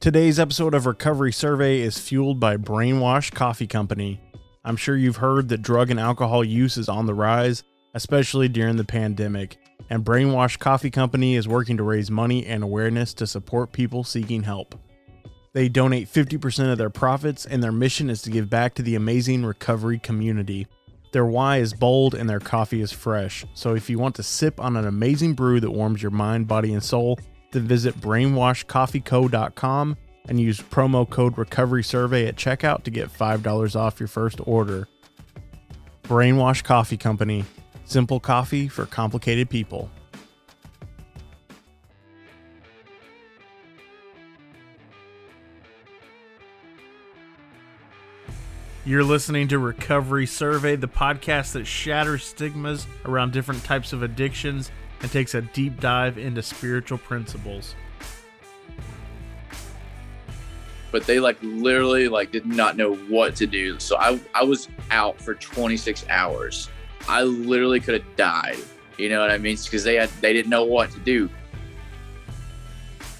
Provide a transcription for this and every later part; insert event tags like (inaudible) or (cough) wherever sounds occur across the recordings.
Today's episode of Recovery Survey is fueled by Brainwash Coffee Company. I'm sure you've heard that drug and alcohol use is on the rise, especially during the pandemic, and Brainwash Coffee Company is working to raise money and awareness to support people seeking help. They donate 50% of their profits, and their mission is to give back to the amazing recovery community. Their why is bold and their coffee is fresh. So if you want to sip on an amazing brew that warms your mind, body, and soul, then visit brainwashcoffeeco.com and use promo code recovery survey at checkout to get $5 off your first order. Brainwash Coffee Company. Simple coffee for complicated people. You're listening to Recovery Survey, the podcast that shatters stigmas around different types of addictions and takes a deep dive into spiritual principles. but they like literally like did not know what to do. So I I was out for 26 hours. I literally could have died. You know what I mean? Because they had they didn't know what to do.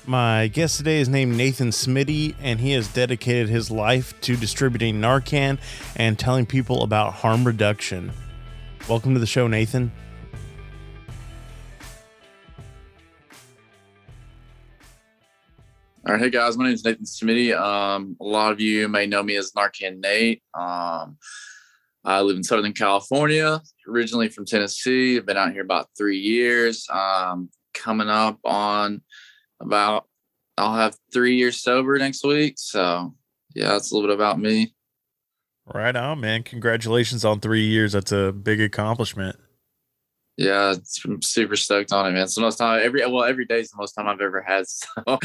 My guest today is named Nathan Smiddy, and he has dedicated his life to distributing Narcan and telling people about harm reduction. Welcome to the show, Nathan. All right, hey guys, my name is Nathan Smiddy. Um, a lot of you may know me as Narcan Nate. Um, I live in Southern California, originally from Tennessee. I've been out here about three years. Um, coming up on about, I'll have three years sober next week. So, yeah, that's a little bit about me. Right on, man. Congratulations on three years. That's a big accomplishment. Yeah, I'm super stoked on it, man. It's the most time every well every day is the most time I've ever had. (laughs) So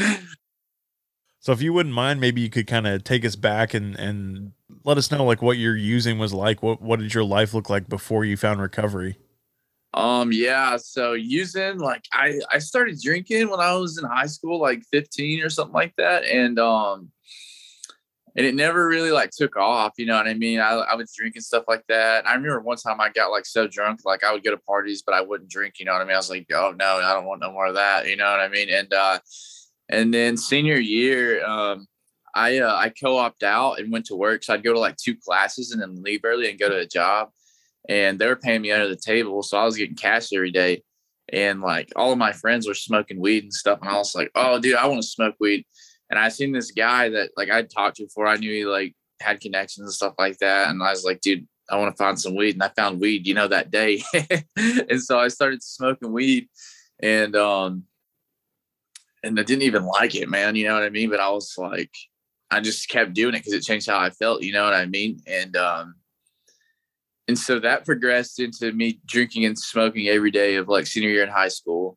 So if you wouldn't mind, maybe you could kind of take us back and and let us know like what your using was like. What what did your life look like before you found recovery? Um yeah, so using like I I started drinking when I was in high school, like 15 or something like that, and um and it never really like took off, you know what I mean? I I was drinking stuff like that. I remember one time I got like so drunk, like I would go to parties, but I wouldn't drink, you know what I mean? I was like, oh no, I don't want no more of that, you know what I mean? And uh and then senior year, um, I uh, I co-opt out and went to work. So I'd go to like two classes and then leave early and go to a job. And they were paying me under the table, so I was getting cash every day. And like all of my friends were smoking weed and stuff, and I was like, "Oh, dude, I want to smoke weed." And I seen this guy that like I'd talked to before. I knew he like had connections and stuff like that. And I was like, "Dude, I want to find some weed." And I found weed, you know, that day. (laughs) and so I started smoking weed, and um, and I didn't even like it, man. You know what I mean? But I was like, I just kept doing it because it changed how I felt. You know what I mean? And um, and so that progressed into me drinking and smoking every day of like senior year in high school,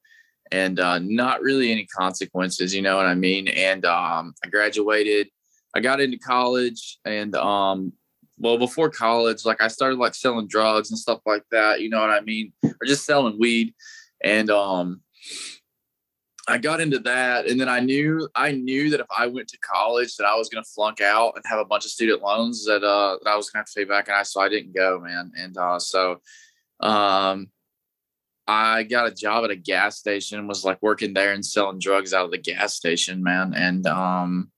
and uh, not really any consequences. You know what I mean? And um, I graduated. I got into college, and um, well, before college, like I started like selling drugs and stuff like that. You know what I mean? Or just selling weed, and um I got into that, and then I knew I knew that if I went to college, that I was going to flunk out and have a bunch of student loans that uh that I was going to have to pay back, and I so I didn't go, man. And uh, so, um, I got a job at a gas station, was like working there and selling drugs out of the gas station, man. And um,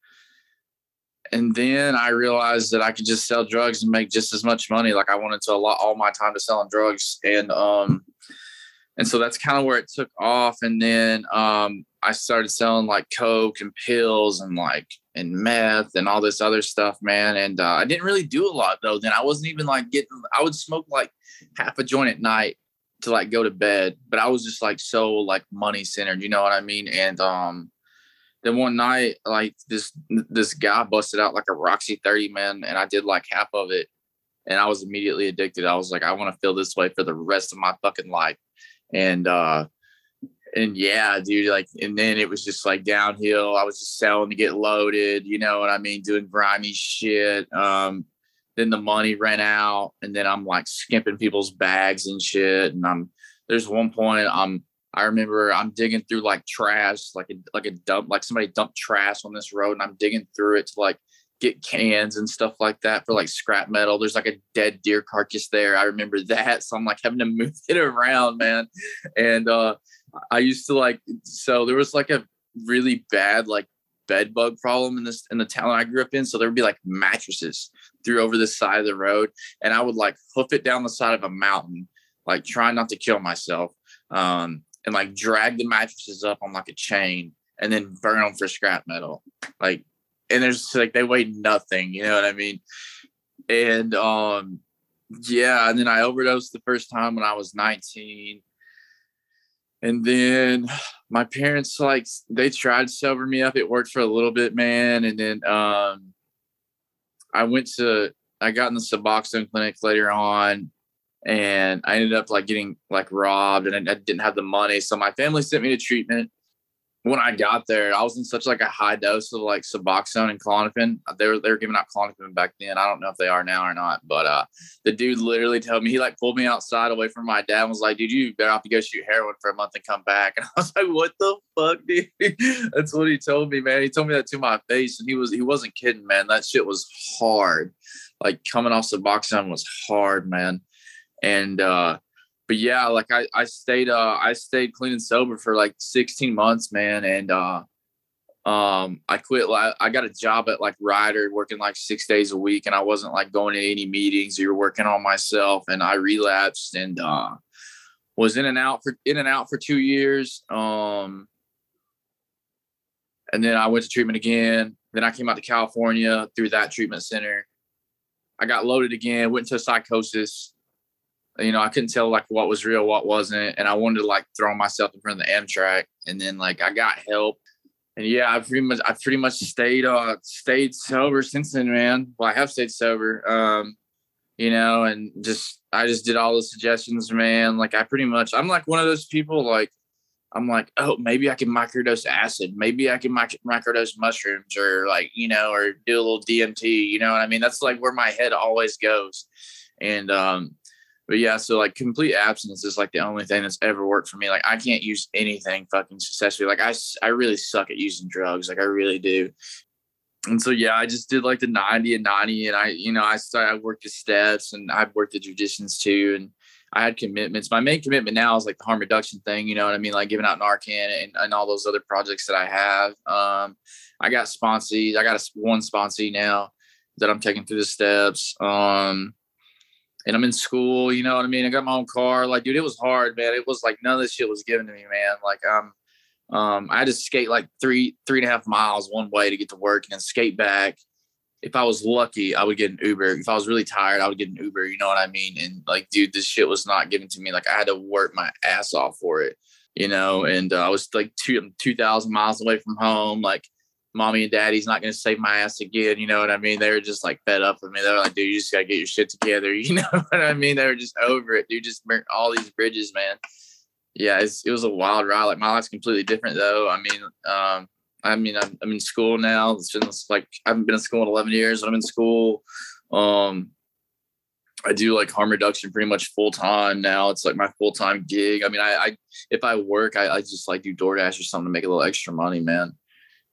and then I realized that I could just sell drugs and make just as much money. Like I wanted to allot all my time to selling drugs, and um and so that's kind of where it took off and then um, i started selling like coke and pills and like and meth and all this other stuff man and uh, i didn't really do a lot though then i wasn't even like getting i would smoke like half a joint at night to like go to bed but i was just like so like money centered you know what i mean? And um then one night like this this guy busted out like a roxy 30 man and i did like half of it and i was immediately addicted. I was like i want to feel this way for the rest of my fucking life and uh and yeah, dude, like, and then it was just like downhill. I was just selling to get loaded, you know what I mean? Doing grimy shit. Um, then the money ran out, and then I'm like skimping people's bags and shit. And I'm there's one point I'm I remember I'm digging through like trash, like a like a dump, like somebody dumped trash on this road, and I'm digging through it to like get cans and stuff like that for like scrap metal. There's like a dead deer carcass there. I remember (laughs) that. So I'm like having to move it around, man. And uh I used to like so there was like a really bad like bed bug problem in this in the town I grew up in. So there would be like mattresses through over the side of the road, and I would like hoof it down the side of a mountain, like trying not to kill myself, um, and like drag the mattresses up on like a chain, and then burn them for scrap metal, like. And there's like they weigh nothing, you know what I mean? And um, yeah, and then I overdosed the first time when I was 19 and then my parents like they tried to sober me up. It worked for a little bit man. And then um i went to i got in the suboxone clinic later on and i ended up like getting like robbed and I, I didn't have the money. So my family sent me to treatment when I got there, I was in such like a high dose of like Suboxone and Klonopin. They were they were giving out Klonopin back then. I don't know if they are now or not, but uh, the dude literally told me he like pulled me outside away from my dad and was like, "Dude, you better off to go shoot heroin for a month and come back." (laughs) And I was like, "What the fuck, dude?" (laughs) That's what he told me, man. He told me that to my face, and he was he wasn't kidding, man. That shit was hard. Like coming off Suboxone was hard, man. And uh but yeah, like I, I stayed, uh, I stayed clean and sober for like 16 months, man. And, uh, um, I quit. I got a job at like Ryder working like six days a week and I wasn't like going to any meetings or working on myself. And I relapsed and, uh, was in and out for in and out for two years. Um, and then I went to treatment again. Then I came out to California through that treatment center. I got loaded again, went into psychosis, you know, I couldn't tell like what was real, what wasn't. And I wanted to like throw myself in front of the Amtrak. And then like I got help. And yeah, I pretty much I pretty much stayed uh stayed sober since then, man. Well, I have stayed sober. Um, you know, and just I just did all the suggestions, man. Like I pretty much I'm like one of those people like I'm like, oh, maybe I can microdose acid. Maybe I can mic- microdose mushrooms or like, you know, or do a little DMT. You know what I mean? That's like where my head always goes. And um, but yeah, so like complete abstinence is like the only thing that's ever worked for me. Like I can't use anything fucking successfully. Like I, I really suck at using drugs. Like I really do. And so yeah, I just did like the 90 and 90 and I, you know, I started I worked the steps and I've worked the traditions too. And I had commitments. My main commitment now is like the harm reduction thing, you know what I mean? Like giving out Narcan and, and all those other projects that I have. Um, I got sponsees. I got a one sponsee now that I'm taking through the steps. Um, and I'm in school, you know what I mean? I got my own car. Like, dude, it was hard, man. It was like none of this shit was given to me, man. Like, um, um, I had to skate like three, three and a half miles one way to get to work and then skate back. If I was lucky, I would get an Uber. If I was really tired, I would get an Uber. You know what I mean? And like, dude, this shit was not given to me. Like, I had to work my ass off for it, you know. And uh, I was like two two thousand miles away from home. Like, mommy and daddy's not going to save my ass again. You know what I mean? They were just like fed up with me. They were like, dude, you just got to get your shit together. (laughs) You know what I mean? They were just over it. Dude, just burnt all these bridges, man. Yeah, it was a wild ride. Like my life's completely different though. I mean, um, I mean, I'm, I'm in school now. It's been like, I haven't been in school in 11 years. I'm in school. Um, I do like harm reduction pretty much full time now. It's like my full time gig. I mean, I, I if I work, I, I just like do DoorDash or something to make a little extra money, man.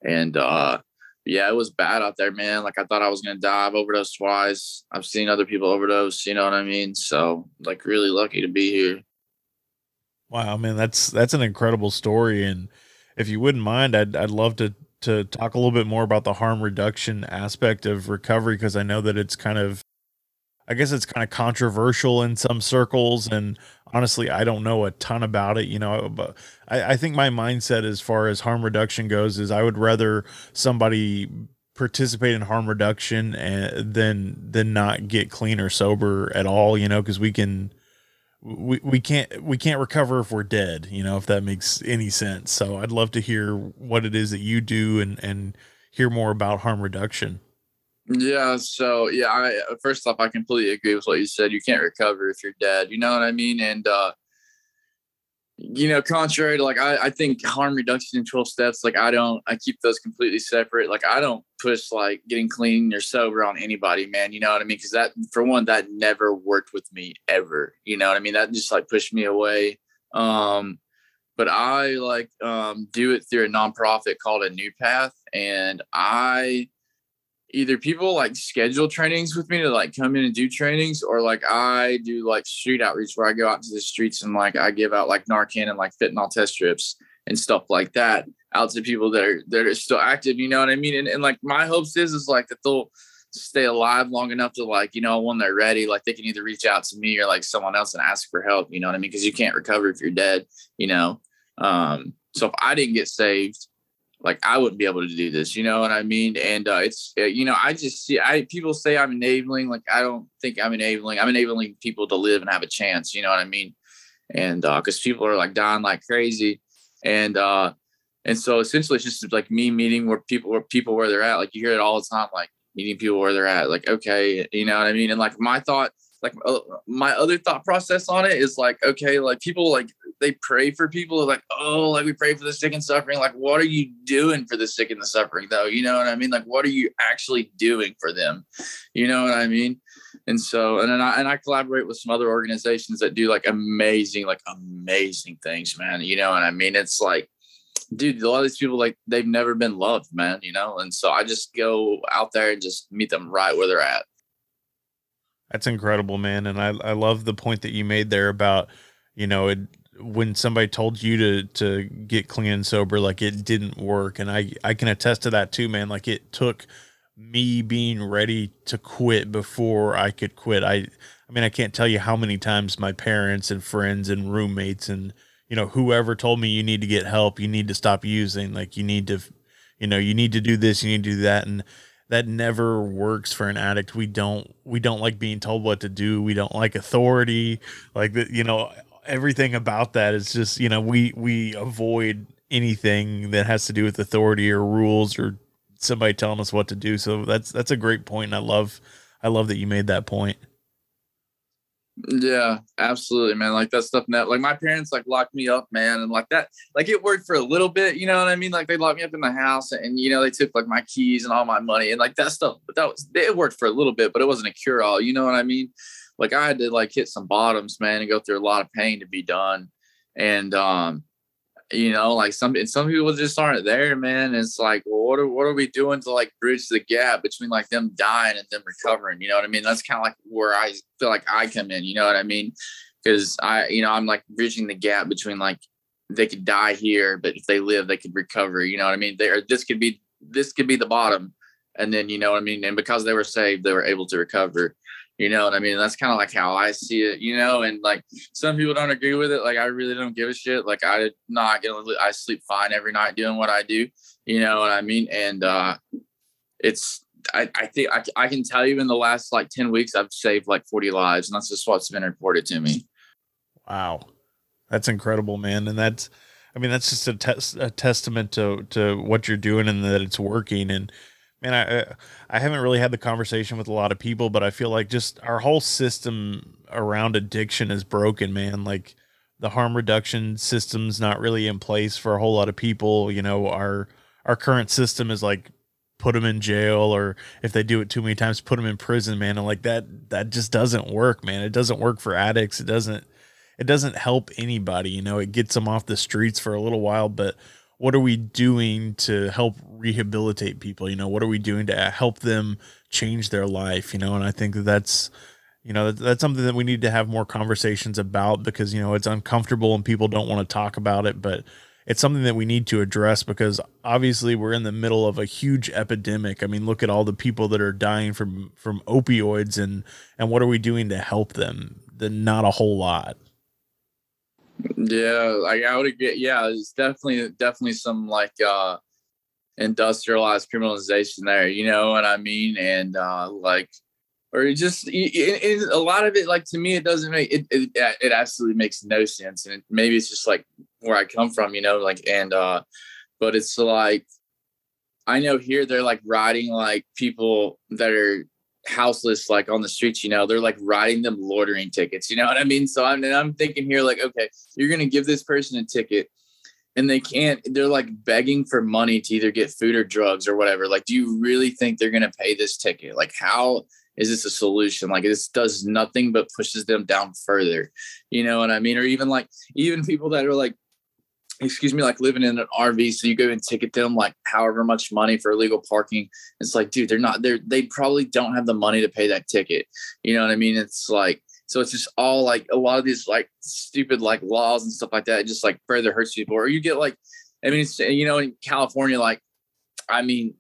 And uh, yeah, it was bad out there, man. Like I thought I was gonna die. I've overdosed twice. I've seen other people overdose. You know what I mean? So like, really lucky to be here. Wow, man, that's that's an incredible story. And if you wouldn't mind, I'd I'd love to to talk a little bit more about the harm reduction aspect of recovery because I know that it's kind of I guess it's kind of controversial in some circles, and honestly, I don't know a ton about it. You know, uh, but I, I think my mindset as far as harm reduction goes is I would rather somebody participate in harm reduction and than than not get clean or sober at all. You know, because we can we, we can't we can't recover if we're dead you know if that makes any sense so i'd love to hear what it is that you do and and hear more about harm reduction yeah. So yeah, I first off, I completely agree with what you said. You can't recover if you're dead. You know what I mean? And uh, you know, contrary to like I, I think harm reduction in 12 steps, like I don't I keep those completely separate. Like I don't push like getting clean or sober on anybody, man. You know what I mean? Cause that for one, that never worked with me ever. You know what I mean? That just like pushed me away. Um, but I like um do it through a nonprofit called a new path. And I either people like schedule trainings with me to like come in and do trainings or like I do like street outreach where I go out to the streets and like I give out like Narcan and like fentanyl test strips and stuff like that out to people that are that are still active. You know what I mean? And, and like my hopes is is like that they'll stay alive long enough to like you know when they're ready, like they can either reach out to me or like someone else and ask for help. You know what I mean? Because you can't recover if you're dead. You know. Um, so if I didn't get saved, like I wouldn't be able to do this. You know what I mean? And uh, it's uh, you know I just see I people say I'm enabling. Like I don't think I'm enabling. I'm enabling people to live and have a chance. You know what I mean? And uh because uh, people are like dying like crazy, and uh, and so essentially it's just like me meeting where people where people where they're at. Like you hear it all the time, like meeting people where they're at. Like okay, you know what I mean? And like my thought like uh, my other thought process on it is like okay like people like they pray for people like oh like we pray for the sick and suffering like what are you doing for the sick and the suffering though? You know what i mean? Like what are you actually doing for them? You know what i mean? And so and then I, and I collaborate with some other organizations that do like amazing like amazing things man. You know what i mean? It's like dude a lot of these people like they've never been loved man you know? And so i just go out there and just meet them right where they're at that's incredible, man. And I, I love the point that you made there about, you know, it, when somebody told you to to get clean and sober, like it didn't work. And I, I can attest to that too, man. Like it took me being ready to quit before I could quit. I I mean, I can't tell you how many times my parents and friends and roommates and you know whoever told me you need to get help, you need to stop using, like you need to you know, you need to do this, you need to do that and that never works for an addict. We don't we don't like being told what to do. We don't like authority. Like the, you know, everything about that is just, you know, we we avoid anything that has to do with authority or rules or somebody telling us what to do. So that's that's a great point and I love I love that you made that point. Yeah, absolutely, man. Like that stuff that like my parents like locked me up, man, and like that, like it worked for a little bit, you know what I mean? Like they locked me up in the house and you know, they took like my keys and all my money and like that stuff, but that was it worked for a little bit, but it wasn't a cure all, you know what I mean? Like I had to like hit some bottoms, man, and go through a lot of pain to be done. And um you know, like some some people just aren't there, man. It's like, well, what are what are we doing to like bridge the gap between like them dying and them recovering? You know what I mean? That's kind of like where I feel like I come in. You know what I mean? Because I, you know, I'm like bridging the gap between like they could die here, but if they live, they could recover. You know what I mean? There, this could be this could be the bottom, and then you know what I mean. And because they were saved, they were able to recover. You know what I mean? That's kind of like how I see it, you know, and like some people don't agree with it. Like I really don't give a shit. Like I not gonna I sleep fine every night doing what I do. You know what I mean? And uh it's I, I think I, I can tell you in the last like 10 weeks I've saved like 40 lives and that's just what's been reported to me. Wow. That's incredible, man. And that's I mean that's just a, test a testament to to what you're doing and that it's working and man, I uh, I haven't really had the conversation with a lot of people, but I feel like just our whole system around addiction is broken, man. Like the harm reduction system's not really in place for a whole lot of people. You know, our our current system is like put them in jail or if they do it too many times put them in prison man and like that that just doesn't work man it doesn't work for addicts it doesn't it doesn't help anybody you know it gets them off the streets for a little while but what are we doing to help rehabilitate people? You know what are we doing to uh, help them change their life you know? And i think that that's you know that's something that we need to have more conversations about because you know it's uncomfortable and people don't want to talk about it but it's something that we need to address because obviously we're in the middle of a huge epidemic. I mean look at all the people that are dying from from opioids and and what are we doing to help them? The not a whole lot yeah, like I would agree. Yeah, it's definitely definitely some like uh industrialized criminalization there. You know what I mean? And uh like, or just it, it, a lot of it. Like to me, it doesn't make it. It, it absolutely makes no sense. And maybe it's just like where I come from. You know, like and uh, but it's like I know here they're like riding like people that are houseless like on the streets you know they're like riding them loitering tickets you know what i mean? So i'm, I'm thinking here like okay you're gonna give this person a ticket and they can't they're like begging for money to either get food or drugs or whatever. Like do you really think they're gonna pay this ticket? Like how is this a solution? Like this does nothing but pushes them down further you know what i mean? Or even like even people that are like excuse me, like living in an RV. So you go and ticket them like however much money for illegal parking. It's like, dude, they're not they're they probably don't have the money to pay that ticket. You know what I mean? It's like so it's just all like a lot of these like stupid like laws and stuff like that. It just like further hurts people. Or you get like I mean, it's you know, in California, like, I mean,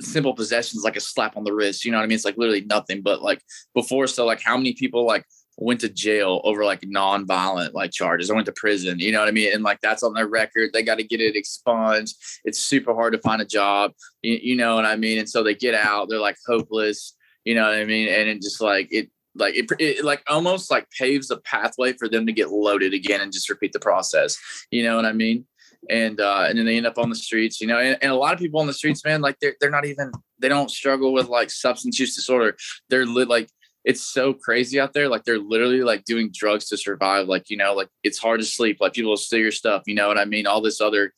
simple possessions like a slap on the wrist. You know what I mean? It's like literally nothing. But like before, so like how many people like went to jail over like non-violent like charges. I went to prison you know what i mean? And like that's on their record. They got to get it expunged. It's super hard to find a job you, you know what i mean? And so they get out. They're like hopeless you know what i mean? And it just like it like it, it like almost like paves a pathway for them to get loaded again and just repeat the process you know what i mean? And uh and then they end up on the streets you know? And, and a lot of people on the streets man like they're, they're not even they don't struggle with like substance use disorder. They're lit like it's so crazy out there like they're literally like doing drugs to survive like you know like it's hard to sleep like people steal your stuff you know what i mean? All this other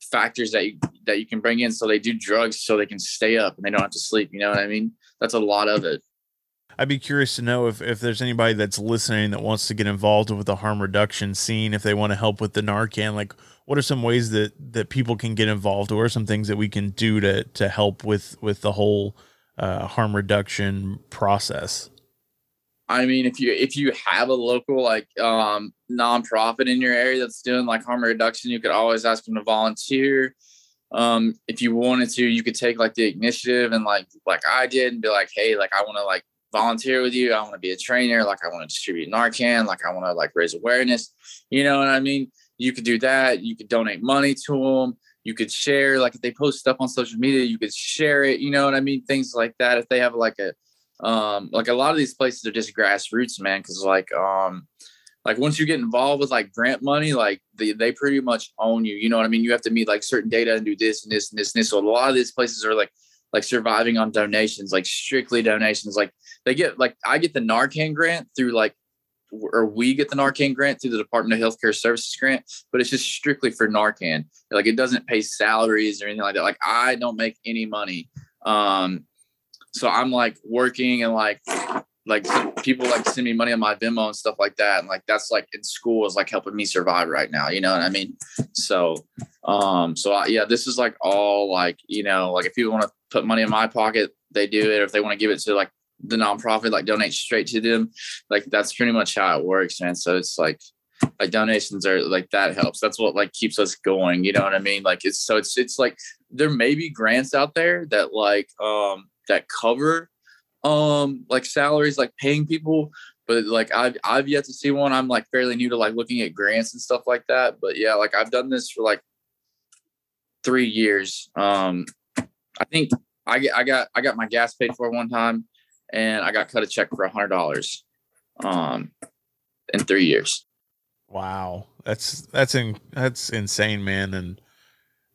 factors that you that you can bring in so they do drugs so they can stay up and they don't have to sleep you know what i mean? That's a lot of it. I'd be curious to know if, if there's anybody that's listening that wants to get involved with the harm reduction scene, if they want to help with the Narcan, like what are some ways that, that people can get involved or some things that we can do to, to help with, with the whole uh, harm reduction process? I mean, if you if you have a local like um nonprofit in your area that's doing like harm reduction, you could always ask them to volunteer. Um, if you wanted to, you could take like the initiative and like like I did and be like, hey, like I want to like volunteer with you. I want to be a trainer. Like I want to distribute Narcan. Like I want to like raise awareness. You know what I mean? You could do that. You could donate money to them. You could share like if they post stuff on social media, you could share it. You know what I mean? Things like that. If they have like a um like a lot of these places are just grassroots man because like um like once you get involved with like grant money like they, they pretty much own you you know what i mean? You have to meet like certain data and do this and this and this and this. So a lot of these places are like like surviving on donations like strictly donations. Like they get like i get the narcan grant through like or we get the narcan grant through the department of healthcare services grant but it's just strictly for narcan. Like it doesn't pay salaries or anything like that. Like i don't make any money. Um so I'm like working and like like people like send me money on my Venmo and stuff like that. And like that's like in school is like helping me survive right now. You know what I mean? So um so I, yeah, this is like all like, you know, like if people want to put money in my pocket, they do it. Or If they want to give it to like the nonprofit, like donate straight to them. Like that's pretty much how it works, man. So it's like like donations are like that helps. That's what like keeps us going. You know what I mean? Like it's so it's it's like there may be grants out there that like um that cover um like salaries like paying people but like I've I've yet to see one. I'm like fairly new to like looking at grants and stuff like that. But yeah, like I've done this for like three years. Um I think I get I got I got my gas paid for one time and I got cut a check for a hundred dollars um in three years. Wow. That's that's in that's insane, man. And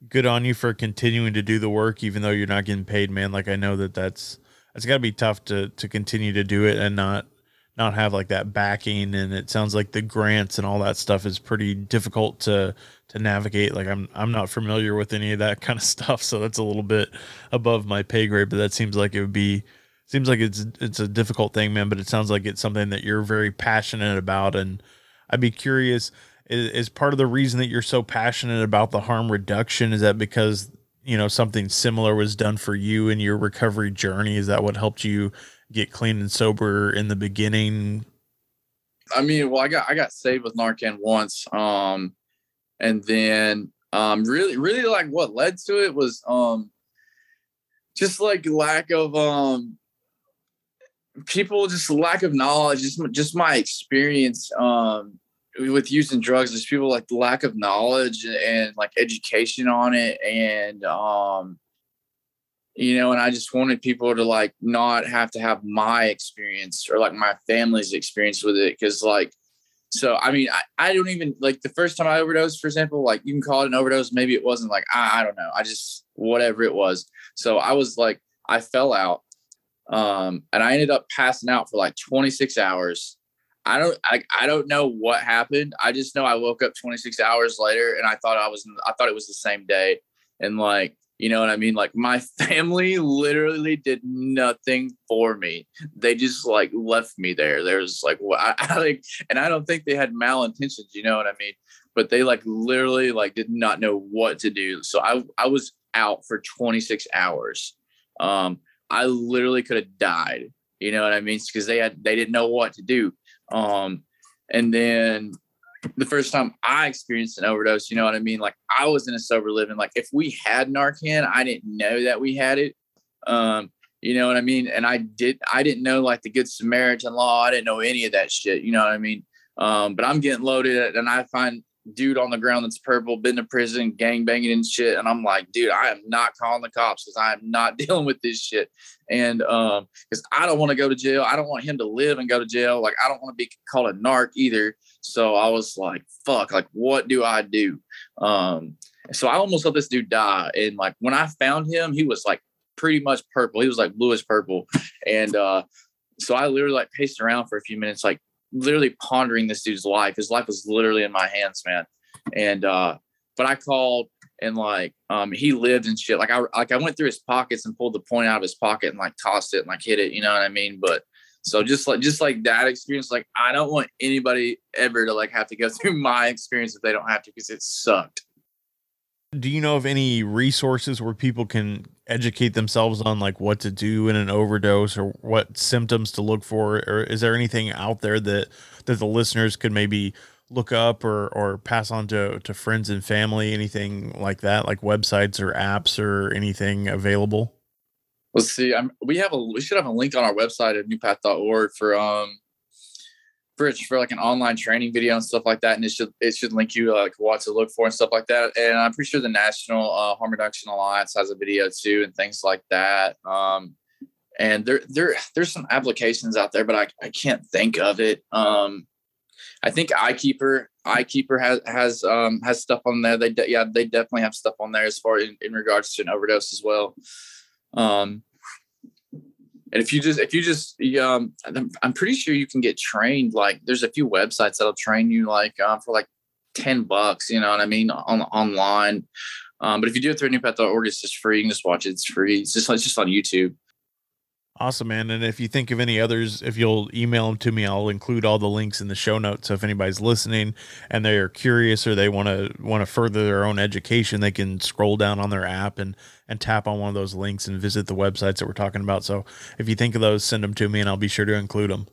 good on you for continuing to do the work even though you're not getting paid man. Like i know that that's it's got to be tough to to continue to do it and not not have like that backing. And it sounds like the grants and all that stuff is pretty difficult to to navigate. Like i'm i'm not familiar with any of that (laughs) kind of stuff so that's a little bit above my pay grade but that seems like it would be seems like it's it's a difficult thing man. But it sounds like it's something that you're very passionate about and i'd be curious is, is part of the reason that you're so passionate about the harm reduction? Is that because you know something similar was done for you in your recovery journey? Is that what helped you get clean and sober in the beginning? I mean well i got i got saved with narcan once um and then um really really like what led to it was um just like lack of um people just lack of knowledge just just my experience um with using drugs there's people like the lack of knowledge and like education on it and um you know and i just wanted people to like not have to have my experience or like my family's experience with it because like so i mean I, I don't even like the first time i overdosed for example like you can call it an overdose maybe it wasn't like I, I don't know i just whatever it was. So i was like i fell out um and i ended up passing out for like 26 hours I don't I, I don't know what happened. I just know I woke up 26 hours later and I thought I was I thought it was the same day. And like, you know what I mean? Like my (laughs) family literally did nothing for me. They just like left me there. There's like what (laughs) I, I like and I don't think they had malintentions, you know what I mean? But they like literally like did not know what to do. So I I was out for 26 hours. Um I literally could have died. You know what I mean? Because they had they didn't know what to do. Um, and then the first time I experienced an overdose, you know what I mean? Like I was in a sober living. Like if we had Narcan, I didn't know that we had it. Um, you know what I mean? And I did I didn't know like the good Samaritan law. I didn't know any of that shit. You know what I mean? Um, but I'm getting loaded and I find dude on the ground that's purple, been to prison, gang banging and shit. And I'm like, dude, I am not calling the cops because I am not (laughs) dealing with this shit. And um, because I don't want to go to jail. I don't want him to live and go to jail. Like I don't want to be called a narc either. So I was like, fuck, like what do I do? Um, so I almost let this dude die. And like when I found him, he was like pretty much purple. He was like bluish purple. And uh, so I literally like paced around for a few minutes, like literally pondering this dude's life. His life was literally in my hands, man. And uh, but I called and like um he lived and shit. Like I like I went through his pockets and pulled the point out of his pocket and like tossed it and like hit it, you know what I mean? But so just like just like that experience, like I don't want anybody ever to like have to go (laughs) through my experience if they don't have to because it sucked. Do you know of any resources where people can educate themselves on like what to do in an overdose or what symptoms to look for? Or is there anything out there that that the listeners could maybe look up or or pass on to to friends and family? Anything like that? Like websites or apps or anything available? Let's see. I'm, we have a we should have a link on our website at newpath.org for um for for like an online training video and stuff like that, and it should it should link you like what to look for and stuff like that. And I'm pretty sure the National uh, Harm Reduction Alliance has a video too and things like that. Um, and there there there's some applications out there, but I, I can't think of it. Um, I think iKeeper iKeeper has has um, has stuff on there. They de- yeah they definitely have stuff on there as far in, in regards to an overdose as well. Um, and if you just if you just um i'm pretty sure you can get trained like there's a few websites that'll train you like um, for like 10 bucks you know what i mean on online. Um, but if you do it through newpath.org it's just free. You can just watch it. It's free. It's just it's just on youtube Awesome, man. And if you think of any others, if you'll email them to me, I'll include all the links in the show notes. So if anybody's listening and they're curious or they want to want to further their own education, they can scroll down on their app and and tap on one of those links and visit the websites that we're talking about. So if you think of those, send them to me and I'll be sure to include them.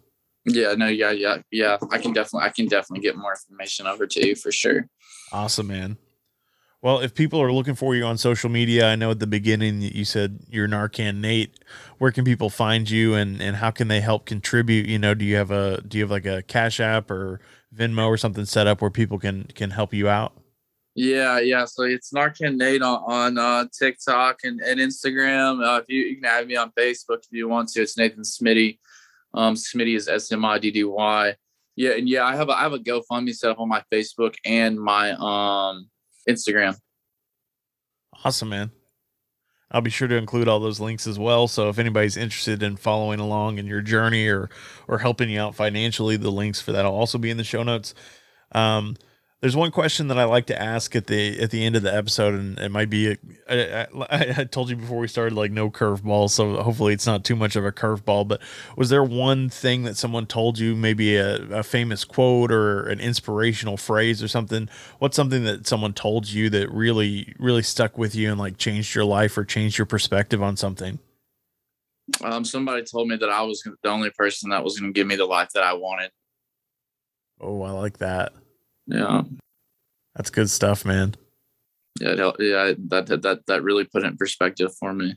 Yeah, no, yeah, yeah, yeah. I can definitely I can definitely get more information over to you for sure. Awesome, man. Well, if people are looking for you on social media, I know at the beginning you said you're Narcan Nate. Where can people find you and, and how can they help contribute? You know, do you have a do you have like a Cash App or Venmo or something set up where people can can help you out? Yeah, yeah. So it's Narcan Nate on, on uh, TikTok and, and Instagram. Uh, if you, you can add me on Facebook if you want to. It's Nathan Smiddy. Um, Smiddy is S M I D D Y. Yeah, and yeah, I have a, I have a GoFundMe set up on my Facebook and my um Instagram. Awesome, man. I'll be sure to include all those links as well. So if anybody's interested in following along in your journey or or helping you out financially, the links for that will also be in the show notes. Um, there's one question that I like to ask at the at the end of the episode, and it might be. I, I, I told you before we started, like no curveball, so hopefully it's not too much of a curveball. But was there one thing that someone told you, maybe a, a famous quote or an inspirational phrase or something? What's something that someone told you that really really stuck with you and like changed your life or changed your perspective on something? Um, somebody told me that I was the only person that was going to give me the life that I wanted. Oh, I like that. Yeah. That's good stuff, man. Yeah, yeah, that that that really put it in perspective for me.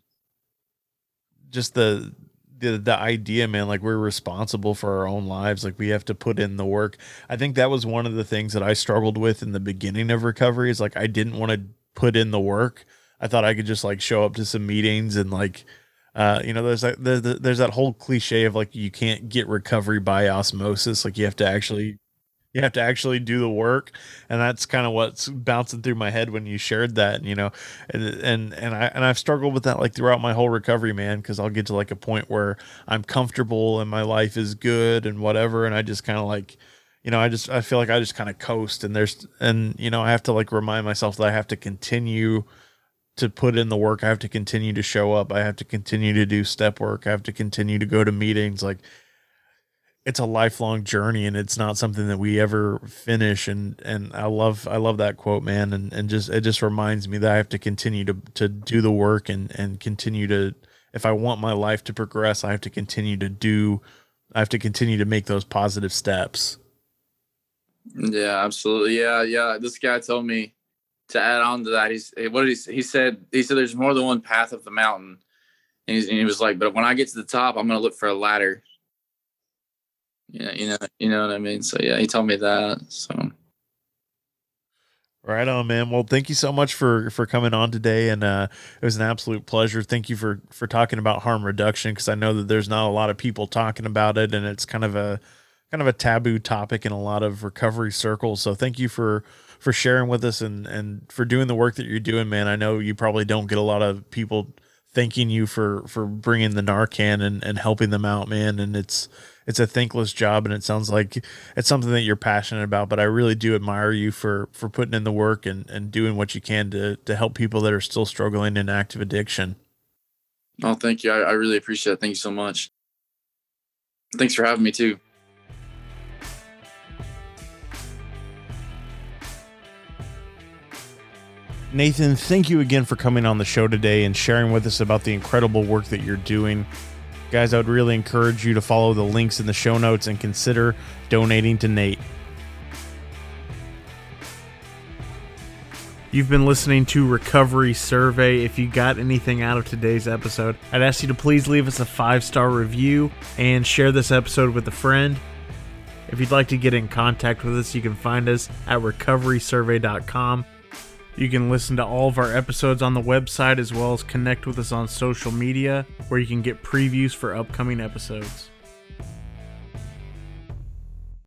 Just the the the idea, man, like we're responsible for our own lives, like we have to put in the work. I think that was one of the things that I struggled with in the beginning of recovery is like I didn't want to put in the work. I thought I could just like show up to some meetings and like uh, you know, there's that there's, there's that whole cliche of like you can't get recovery by osmosis. Like you have to actually you have to actually do the work. And that's kind of what's bouncing through my head when you shared that you know? And and, and i and i've struggled with that like throughout my whole recovery man because i'll get to like a point where i'm comfortable and my life is good and whatever and i just kind of like you know i just i feel like i just kind of coast and there's and you know i have to like remind myself that i have to continue to put in the work. I have to continue to show up. I have to continue to do step work. I have to continue to go to meetings. Like it's a lifelong journey and it's not something that we ever finish and and I love I love that quote man and and just it just reminds me that I have to continue to to do the work and and continue to if I want my life to progress I have to continue to do I have to continue to make those positive steps. Yeah, absolutely. Yeah, yeah. This guy told me to add on to that. He's what did he he said? He said there's more than one path of the mountain, and, and he was like, but when I get to the top, I'm gonna look for a ladder. Yeah, you know, you know what I mean. So yeah, he told me that. So Right on, man. Well, thank you so much for for coming on today, and uh, it was an absolute pleasure. Thank you for for talking about harm reduction because I know that there's not a lot of people talking about it, and it's kind of a kind of a taboo topic in a lot of recovery circles. So thank you for for sharing with us and and for doing the work that you're doing, man. I know you probably don't get a lot of people thanking you for for bringing the Narcan and and helping them out, man. And it's it's a thankless job and it sounds like it's something that you're passionate about but i really do admire you for for putting in the work and and doing what you can to to help people that are still struggling in active addiction. Oh thank you. I, I really appreciate it. Thank you so much. Thanks for having me too. Nathan, thank you again for coming on the show today and sharing with us about the incredible work that you're doing. Guys, I would really encourage you to follow the links in the show notes and consider donating to Nate. You've been listening to Recovery Survey. If you got anything out of today's episode, I'd ask you to please leave us a five star review and share this episode with a friend. If you'd like to get in contact with us, you can find us at recoverysurvey.com. You can listen to all of our episodes on the website as well as connect with us on social media where you can get previews for upcoming episodes.